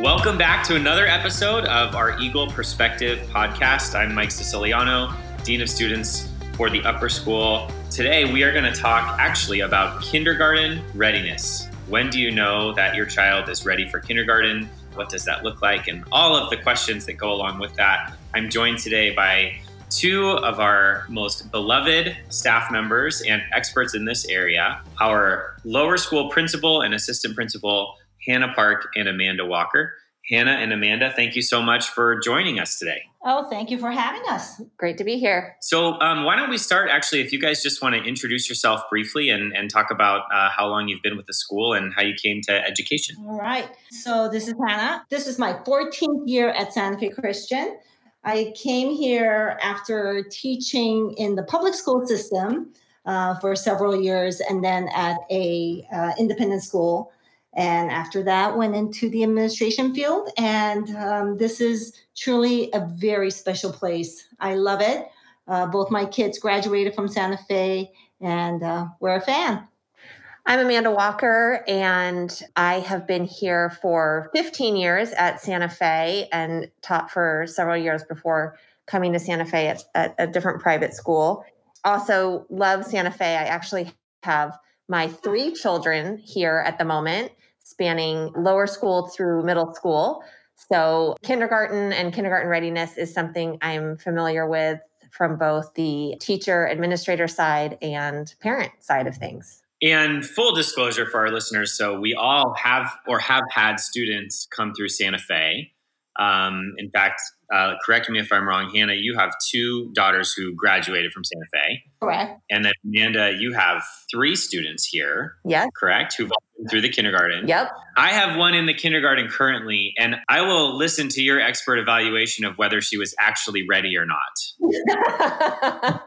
Welcome back to another episode of our Eagle Perspective podcast. I'm Mike Siciliano, Dean of Students for the Upper School. Today, we are going to talk actually about kindergarten readiness. When do you know that your child is ready for kindergarten? What does that look like? And all of the questions that go along with that. I'm joined today by two of our most beloved staff members and experts in this area our lower school principal and assistant principal, Hannah Park and Amanda Walker. Hannah and Amanda, thank you so much for joining us today. Oh, thank you for having us. Great to be here. So, um, why don't we start actually? If you guys just want to introduce yourself briefly and, and talk about uh, how long you've been with the school and how you came to education. All right. So, this is Hannah. This is my 14th year at Santa Fe Christian. I came here after teaching in the public school system uh, for several years and then at a uh, independent school and after that went into the administration field. And um, this is truly a very special place. I love it. Uh, both my kids graduated from santa fe and uh, we're a fan. I'm amanda walker and i have been here for 15 years at santa fe and taught for several years before coming to santa fe at, at a different private school. Also love santa fe. I actually have my three children here at the moment spanning lower school through middle school. So, kindergarten and kindergarten readiness is something I'm familiar with from both the teacher administrator side and parent side of things. And full disclosure for our listeners so, we all have or have had students come through Santa Fe. Um, in fact, uh, correct me if I'm wrong, Hannah, you have two daughters who graduated from Santa Fe. Correct. And then Amanda, you have three students here. Yeah. Correct. Who've all been through the kindergarten. Yep. I have one in the kindergarten currently, and I will listen to your expert evaluation of whether she was actually ready or not.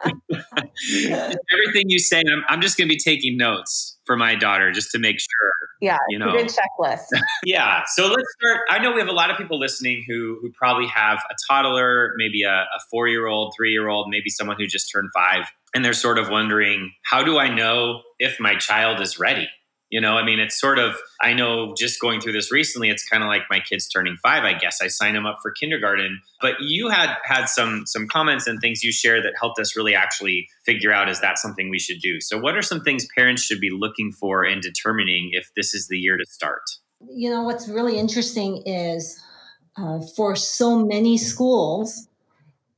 Everything you say, I'm, I'm just going to be taking notes for my daughter just to make sure. Yeah, you know, good checklist. yeah. So let's start. I know we have a lot of people listening who who probably have a toddler, maybe a, a four year old, three year old, maybe someone who just turned five, and they're sort of wondering, how do I know if my child is ready? You know, I mean, it's sort of, I know just going through this recently, it's kind of like my kids turning five, I guess. I signed them up for kindergarten. But you had had some some comments and things you shared that helped us really actually figure out is that something we should do? So what are some things parents should be looking for in determining if this is the year to start? You know, what's really interesting is uh, for so many schools,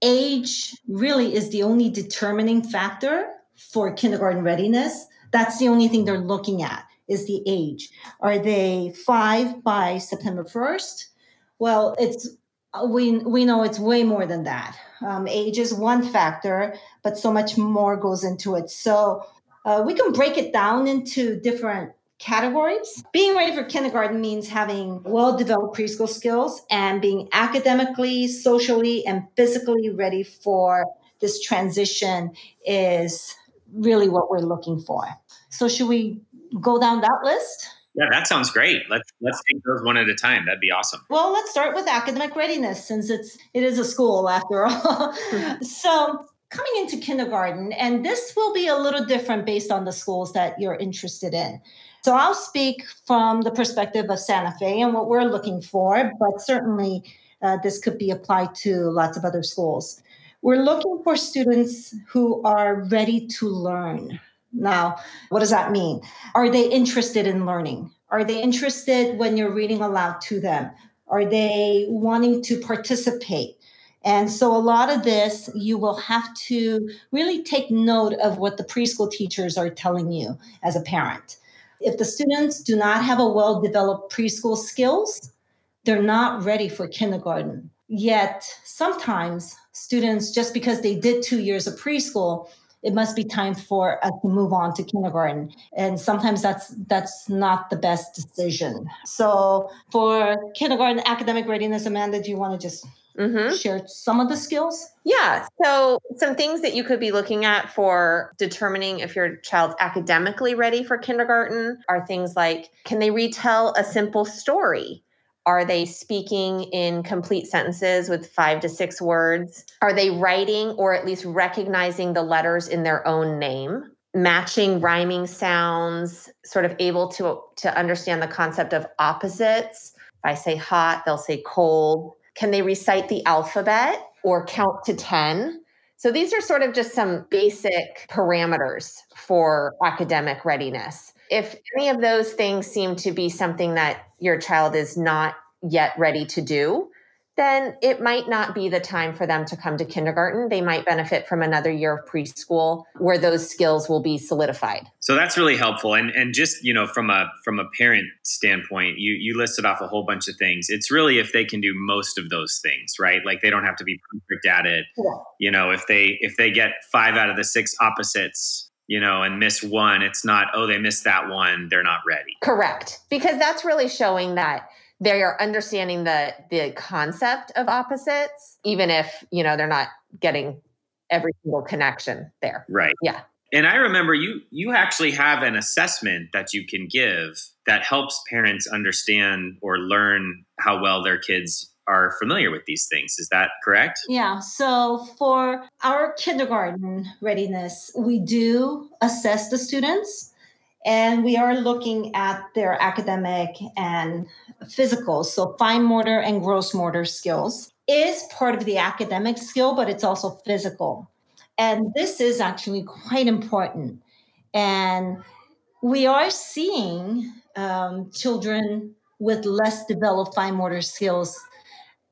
age really is the only determining factor for kindergarten readiness. That's the only thing they're looking at is the age. Are they five by September 1st? Well, it's we we know it's way more than that. Um, age is one factor, but so much more goes into it. So uh, we can break it down into different categories. Being ready for kindergarten means having well developed preschool skills and being academically, socially, and physically ready for this transition is really what we're looking for. So, should we go down that list? Yeah, that sounds great. Let's let's take those one at a time. That'd be awesome. Well, let's start with academic readiness since it's it is a school after all. so, coming into kindergarten and this will be a little different based on the schools that you're interested in. So, I'll speak from the perspective of Santa Fe and what we're looking for, but certainly uh, this could be applied to lots of other schools. We're looking for students who are ready to learn now, what does that mean? Are they interested in learning? Are they interested when you're reading aloud to them? Are they wanting to participate? And so, a lot of this, you will have to really take note of what the preschool teachers are telling you as a parent. If the students do not have a well developed preschool skills, they're not ready for kindergarten. Yet, sometimes students, just because they did two years of preschool, it must be time for us to move on to kindergarten and sometimes that's that's not the best decision so for kindergarten academic readiness amanda do you want to just Mm-hmm. share some of the skills? Yeah. So, some things that you could be looking at for determining if your child's academically ready for kindergarten are things like can they retell a simple story? Are they speaking in complete sentences with five to six words? Are they writing or at least recognizing the letters in their own name? Matching rhyming sounds, sort of able to, to understand the concept of opposites. If i say hot, they'll say cold. Can they recite the alphabet or count to 10? So these are sort of just some basic parameters for academic readiness. If any of those things seem to be something that your child is not yet ready to do, then it might not be the time for them to come to kindergarten. They might benefit from another year of preschool where those skills will be solidified. So that's really helpful. And and just, you know, from a from a parent standpoint, you you listed off a whole bunch of things. It's really if they can do most of those things, right? Like they don't have to be perfect at it. Yeah. You know, if they if they get 5 out of the 6 opposites, you know, and miss one, it's not, oh, they missed that one, they're not ready. Correct. Because that's really showing that they are understanding the the concept of opposites even if you know they're not getting every single connection there right yeah and i remember you you actually have an assessment that you can give that helps parents understand or learn how well their kids are familiar with these things. Is that correct? Yeah. So for our kindergarten readiness, we do assess the students and we are looking at their academic and physical, so fine motor and gross motor skills, is part of the academic skill, but it's also physical. And this is actually quite important. And we are seeing um, children with less developed fine motor skills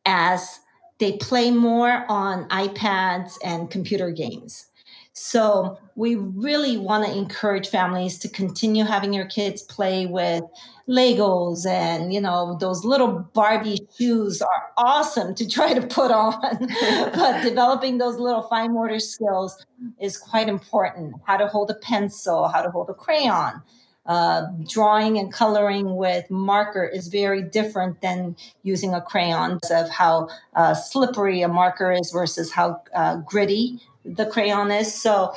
as they play more on iPads and computer games. So we really want to encourage families to continue having your kids play with Legos and, you know, those little Barbie shoes are awesome to try to put on. but developing those little fine motor skills is quite important. How to hold a pencil, how to hold a crayon. Uh, drawing and coloring with marker is very different than using a crayon of how uh, slippery a marker is versus how uh, gritty the crayon is. So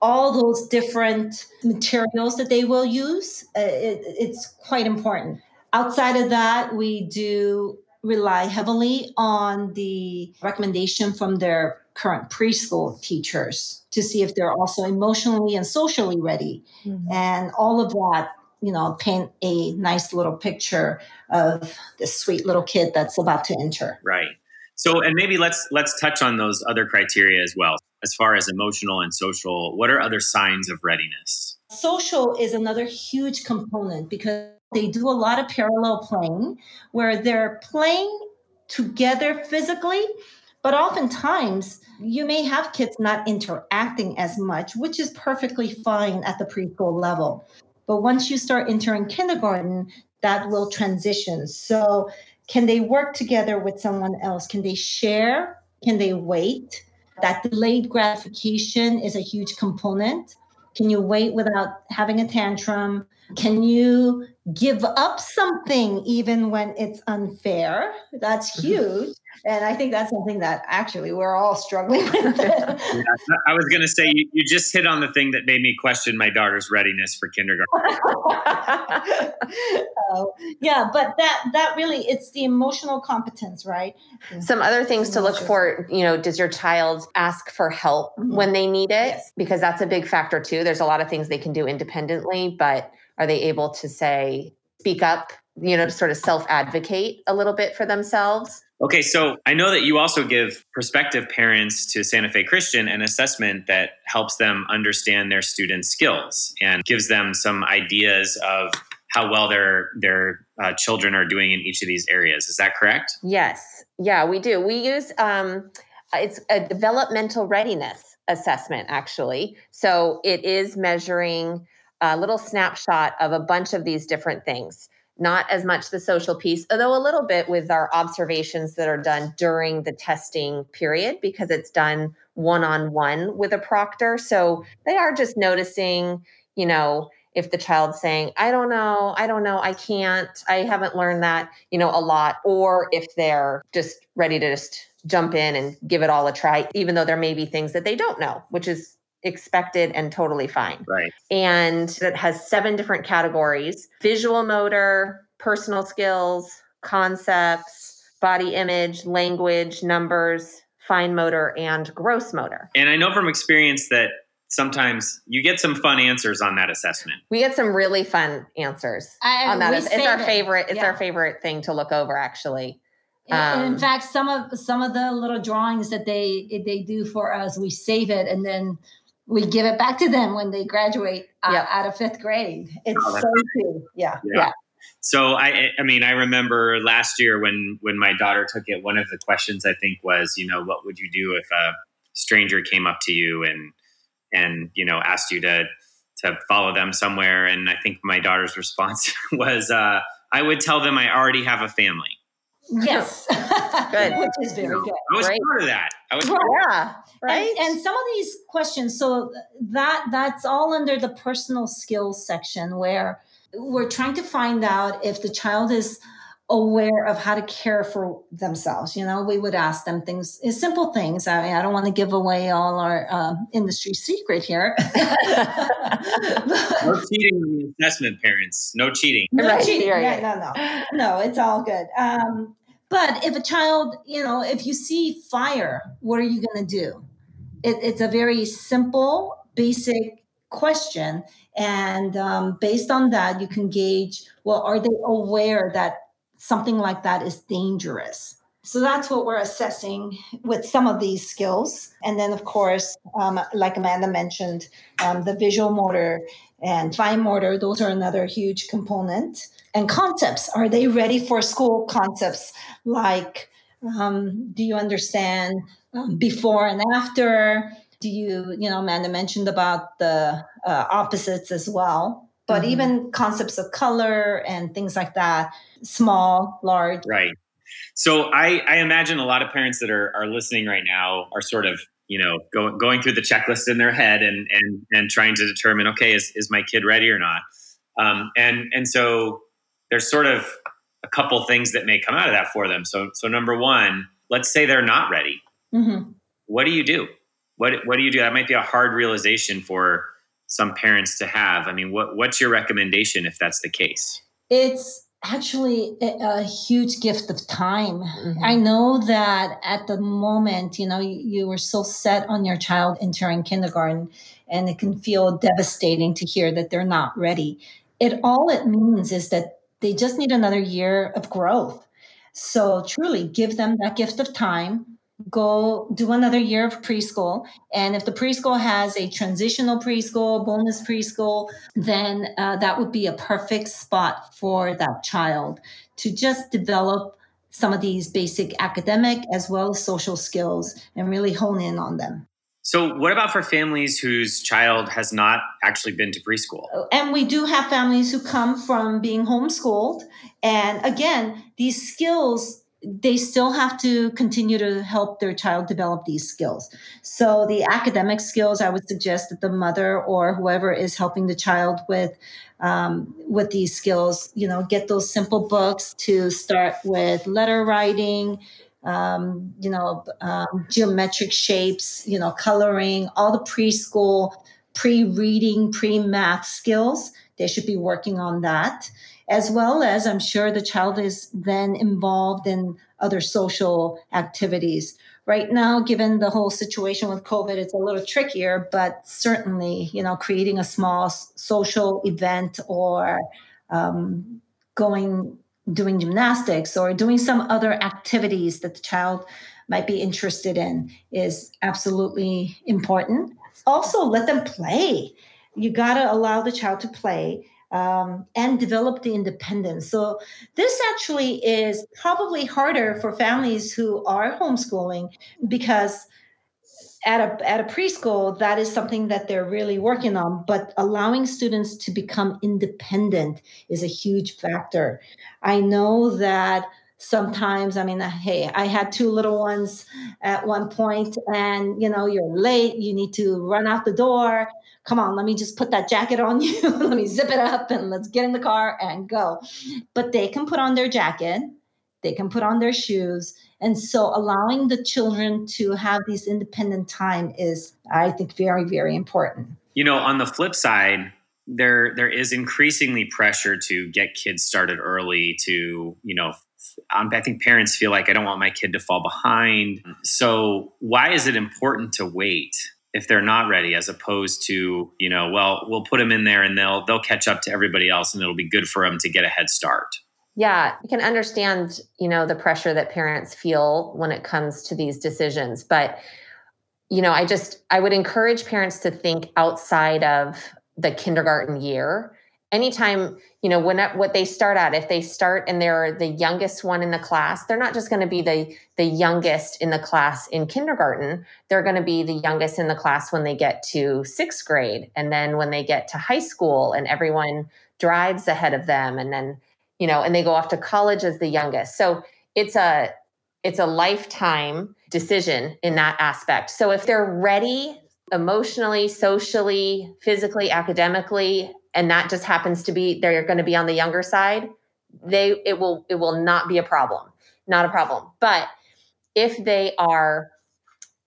all those different materials that they will use, uh, it, it's quite important. Outside of that, we do rely heavily on the recommendation from their current preschool teachers to see if they're also emotionally and socially ready. Mm-hmm. And all of that, you know, paint a nice little picture of this sweet little kid that's about to enter. Right. So, and maybe let's let's touch on those other criteria as well. As far as emotional and social, what are other signs of readiness? Social is another huge component because they do a lot of parallel playing where they're playing together physically, but oftentimes you may have kids not interacting as much, which is perfectly fine at the preschool level. But once you start entering kindergarten, that will transition. So can they work together with someone else? Can they share? Can they wait? That delayed gratification is a huge component. Can you wait without having a tantrum? Can you give up something even when it's unfair? That's mm-hmm. huge. And I think that's something that actually we're all struggling with. yeah, I was going to say, you, you, just hit on the thing that made me question my daughter's readiness for kindergarten. oh, yeah, but that that really it's the emotional competence, right? Some other things to look for, you know, does your child ask for help mm-hmm. when they need it? Yes. Because that's a big factor too. There's a lot of things they can do independently, but are they able to say, speak up, you know, to sort of self advocate a little bit for themselves? Okay, so I know that you also give prospective parents to Santa Fe Christian an assessment that helps them understand their students' skills and gives them some ideas of how well their their uh, children are doing in each of these areas. Is that correct? Yes. Yeah, we do. We use um, it's a developmental readiness assessment actually. So it is measuring a little snapshot of a bunch of these different things not as much the social piece, although a little bit with our observations that are done during the testing period because it's done one on one with a proctor. So they are just noticing, you know, if the child's saying, I don't know, I don't know, I can't, I haven't learned that, you know, a lot, or if they're just ready to just jump in and give it all a try, even though there may be things that they don't know, which is expected and totally fine. Right. And it has seven different categories visual motor, personal skills, concepts, body image, language, numbers, fine motor, and gross motor. And I know from experience that sometimes you get some fun answers on that assessment. We get some really fun answers I- on that. It's, it's our it. favorite. It's Yeah. our favorite thing to look over, actually. And in Um, fact, some of some of the little drawings that they they do for us, we save it and then we give it back to them when they graduate uh, Yep. out of fifth grade. It's Oh, so cute. Yeah, Yeah. yeah. So I, I mean, I remember last year when when my daughter took it. One of the questions I think was, you know, what would you do if a stranger came up to you and and you know asked you to to follow them somewhere? And I think my daughter's response was, uh, I would tell them I already have a family. Yes, Good. which is very good. I was Great. part of that. I was Right. yeah. Right. And, and some of these questions, so that that's all under the personal skills section where we're trying to find out if the child is aware of how to care for themselves. You know, we would ask them things, uh, simple things. I mean, I don't want to give away all our um, industry secret here. no cheating in the assessment, parents. No cheating. No Right, cheating. right, Yeah, no, no, no. It's all good. Um, but if a child, you know, if you see fire, what are you going to do? It, it's a very simple, basic question, and um, based on that, you can gauge. Well, are they aware that something like that is dangerous? So that's what we're assessing with some of these skills. And then, of course, um, like Amanda mentioned, um, the visual motor and fine motor, those are another huge component. And concepts, are they ready for school concepts like um, do you understand um, before and after? Do you, you know, Amanda mentioned about the uh, opposites as well, but Mhm. even concepts of color and things like that, small, large. Right. So I, I imagine a lot of parents that are, are listening right now are sort of, you know, go, going through the checklist in their head and, and, and trying to determine, okay, is, is my kid ready or not? Um, and, and so there's sort of a couple things that may come out of that for them. So, so number one, let's say they're not ready. Mhm. What do you do? What, what do you do? That might be a hard realization for some parents to have. I mean, what, what's your recommendation if that's the case? It's actually a, a huge gift of time. Mhm. I know that at the moment, you know, you, you were so set on your child entering kindergarten, and it can feel devastating to hear that they're not ready. It all it means is that they just need another year of growth. So truly give them that gift of time. Go do another year of preschool. And if the preschool has a transitional preschool, bonus preschool, then uh, that would be a perfect spot for that child to just develop some of these basic academic as well as social skills and really hone in on them. So, what about for families whose child has not actually been to preschool? And we do have families who come from being homeschooled. And again, these skills, they still have to continue to help their child develop these skills. So, the academic skills, I would suggest that the mother or whoever is helping the child with um, with these skills, you know, get those simple books to start with letter writing, um, you know, um, geometric shapes, you know, coloring, all the preschool, pre reading, pre math skills. They should be working on that, as well as I'm sure the child is then involved in other social activities. Right now, given the whole situation with COVID, it's a little trickier, but certainly, you know, creating a small social event or um, going doing gymnastics or doing some other activities that the child might be interested in is absolutely important. Also, let them play. You got to allow the child to play um, and develop the independence. So, this actually is probably harder for families who are homeschooling because at a, at a preschool, that is something that they're really working on. But allowing students to become independent is a huge factor. I know that sometimes, I mean, hey, I had two little ones at one point, and you know, you're late, you need to run out the door. Come on, let me just put that jacket on you. let me zip it up and let's get in the car and go. But they can put on their jacket, they can put on their shoes. And so allowing the children to have these independent time is, I think, very, very important. You know, on the flip side, there there is increasingly pressure to get kids started early. To you know, um, I think parents feel like I don't want my kid to fall behind. So why is it important to wait? If they're not ready as opposed to you know well we'll put them in there and they'll they'll catch up to everybody else and it'll be good for them to get a head start. Yeah you can understand you know the pressure that parents feel when it comes to these decisions but you know i just i would encourage parents to think outside of the kindergarten year anytime you know when what they start at if they start and they're the youngest one in the class they're not just going to be the the youngest in the class in kindergarten. They're going to be the youngest in the class when they get to sixth grade. And then when they get to high school and everyone drives ahead of them and then you know and they go off to college as the youngest. So it's a it's a lifetime decision in that aspect. So if they're ready emotionally socially physically academically and that just happens to be they're going to be on the younger side they it will it will not be a problem not a problem. But if they are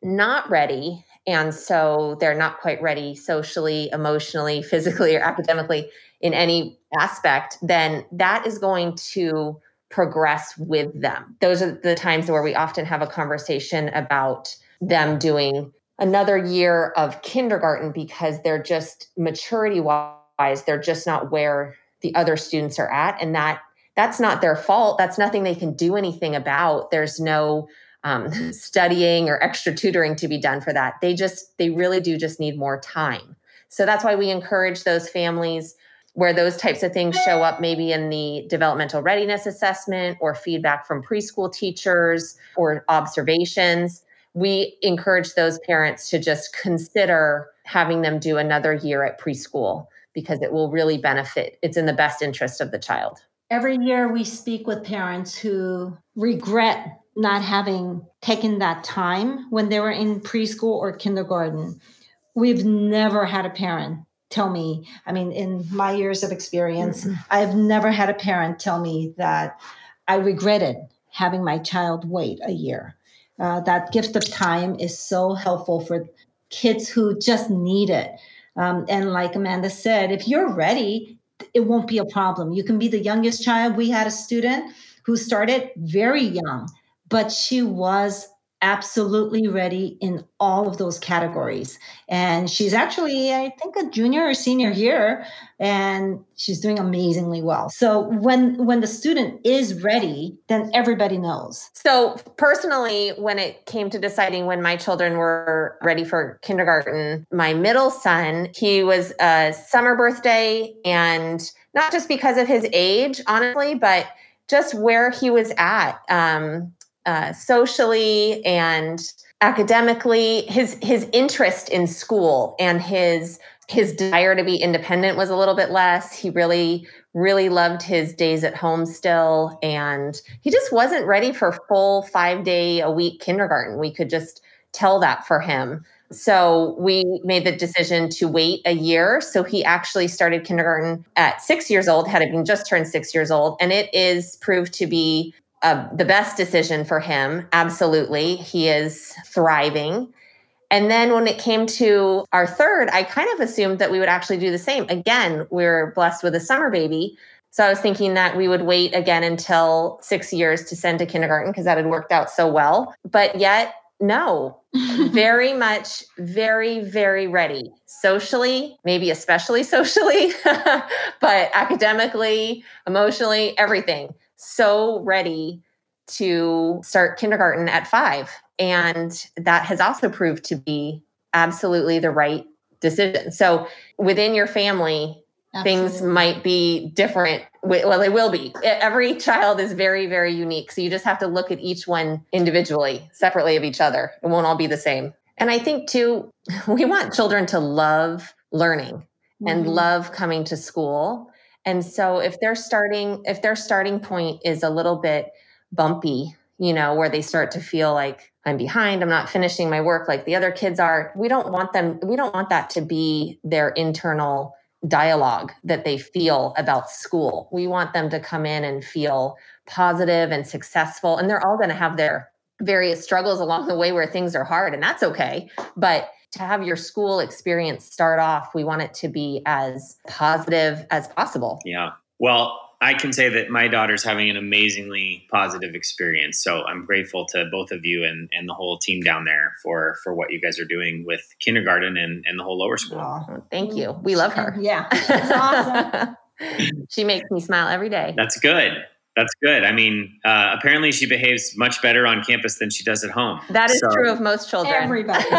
not ready and so they're not quite ready socially emotionally physically or academically in any aspect then that is going to progress with them. Those are the times where we often have a conversation about them doing another year of kindergarten because they're just maturity wise they're just not where the other students are at and that that's not their fault. That's nothing they can do anything about. There's no um, studying or extra tutoring to be done for that. They just they really do just need more time. So that's why we encourage those families where those types of things show up maybe in the developmental readiness assessment or feedback from preschool teachers or observations. We encourage those parents to just consider having them do another year at preschool because it will really benefit. It's in the best interest of the child. Every year we speak with parents who regret not having taken that time when they were in preschool or kindergarten. We've never had a parent tell me, I mean, in my years of experience, mm-hmm. I've never had a parent tell me that I regretted having my child wait a year. Uh, that gift of time is so helpful for kids who just need it. Um, and like Amanda said, if you're ready, it won't be a problem. You can be the youngest child. We had a student who started very young, but she was absolutely ready in all of those categories. And she's actually, I think, a junior or senior here, and she's doing amazingly well. So when when the student is ready, then everybody knows. So personally, when it came to deciding when my children were ready for kindergarten, my middle son, he was a summer birthday, and not just because of his age, honestly, but just where he was at. Um, uh, socially and academically his his interest in school and his his desire to be independent was a little bit less. He really really loved his days at home still and he just wasn't ready for full 5 day a week kindergarten. We could just tell that for him. So we made the decision to wait a year. So he actually started kindergarten at 6 years old had been just turned 6 years old and it is proved to be uh, the best decision for him. Absolutely. He is thriving. And then when it came to our third, I kind of assumed that we would actually do the same. Again, we are blessed with a summer baby. So I was thinking that we would wait again until six years to send to kindergarten because that had worked out so well. But yet, no, very much, very, very ready socially, maybe especially socially, but academically, emotionally, everything so ready to start kindergarten at five. And that has also proved to be absolutely the right decision. So within your family, Absolutely. things might be different. Well, they will be. Every child is very, very unique. So you just have to look at each one individually, separately of each other. It won't all be the same. And I think too, we want children to love learning mm-hmm. and love coming to school and so if they're starting if their starting point is a little bit bumpy, you know, where they start to feel like I'm behind, I'm not finishing my work like the other kids are, we don't want them we don't want that to be their internal dialogue that they feel about school. We want them to come in and feel positive and successful and they're all going to have their various struggles along the way where things are hard and that's okay. But to have your school experience start off, we want it to be as positive as possible. Yeah. Well, I can say that my daughter's having an amazingly positive experience. So I'm grateful to both of you and, and the whole team down there for for what you guys are doing with kindergarten and, and the whole lower school. Oh, thank you. We love her. Yeah, it's awesome. she makes me smile every day. That's good. That's good. I mean, uh, apparently she behaves much better on campus than she does at home. That is so, true of most children. Everybody.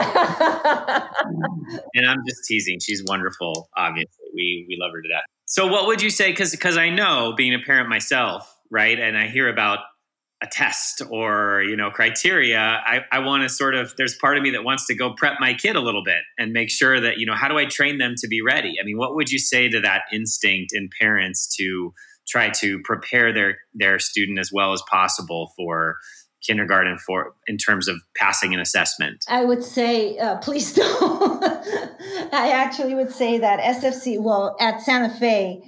and I'm just teasing. She's wonderful. Obviously, we we love her to death. So, what would you say? Because because I know being a parent myself, right, and I hear about a test or you know criteria i, I want to sort of there's part of me that wants to go prep my kid a little bit and make sure that you know how do i train them to be ready i mean what would you say to that instinct in parents to try to prepare their their student as well as possible for kindergarten for in terms of passing an assessment. I would say uh, please don't. I actually would say that sfc well at santa fe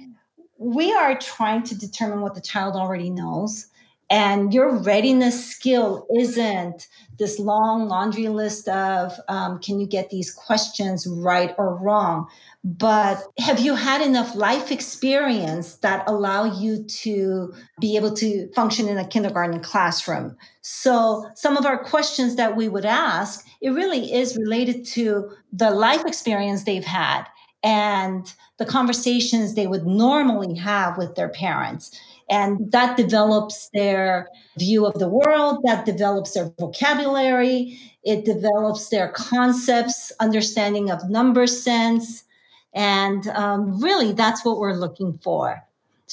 we are trying to determine what the child already knows and your readiness skill isn't this long laundry list of um, can you get these questions right or wrong? But have you had enough life experience that allow you to be able to function in a kindergarten classroom? So some of our questions that we would ask it really is related to the life experience they've had and the conversations they would normally have with their parents and that develops their view of the world, that develops their vocabulary, it develops their concepts, understanding of number sense. And um, really, that's what we're looking for.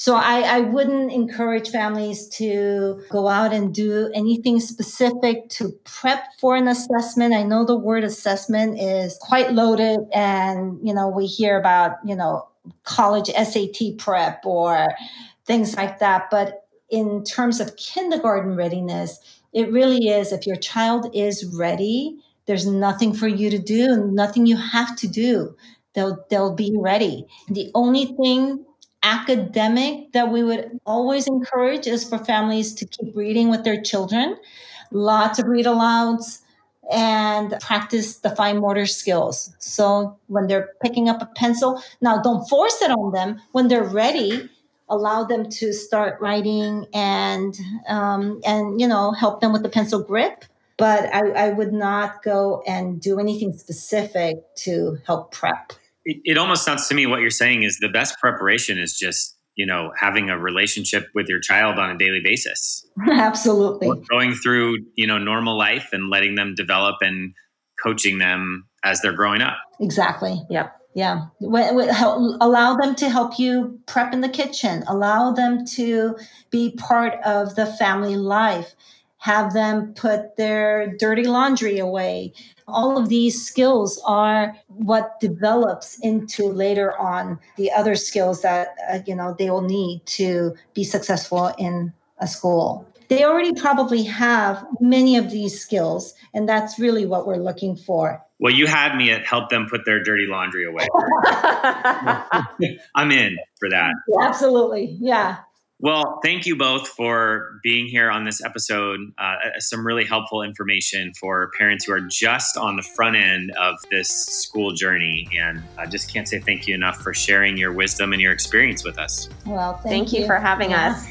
So I, I, wouldn't encourage families to go out and do anything specific to prep for an assessment. I know the word assessment is quite loaded and, you know, we hear about, you know, college SAT prep or things like that. But in terms of kindergarten readiness, it really is if your child is ready, there's nothing for you to do, nothing you have to do. They'll they'll be ready. The only thing academic that we would always encourage is for families to keep reading with their children, lots of read alouds and practice the fine motor skills. So when they're picking up a pencil, now don't force it on them. When they're ready, allow them to start writing and um, and you know help them with the pencil grip. But I, I, would not go and do anything specific to help prep. It, it almost sounds to me what you're saying is the best preparation is just you know having a relationship with your child on a daily basis. Absolutely. Going through you know normal life and letting them develop and coaching them as they're growing up. Exactly. Yep yeah. Allow them to help you prep in the kitchen. Allow them to be part of the family life. Have them put their dirty laundry away. All of these skills are what develops into later on the other skills that uh, you know they will need to be successful in a school they already probably have many of these skills and that's really what we're looking for well, you had me at help them put their dirty laundry away. I'm in for that. Absolutely. Yeah. Well, thank you both for being here on this episode. Uh, some really helpful information for parents who are just on the front end of this school journey. And I just can't say thank you enough for sharing your wisdom and your experience with us. Well, thank, thank you. you. for having yeah. us.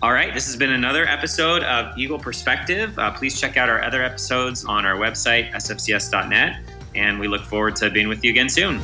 All right, this has been another episode of Eagle Perspective. Uh, please check out our other episodes on our website, sfcs.net, and we look forward to being with you again soon.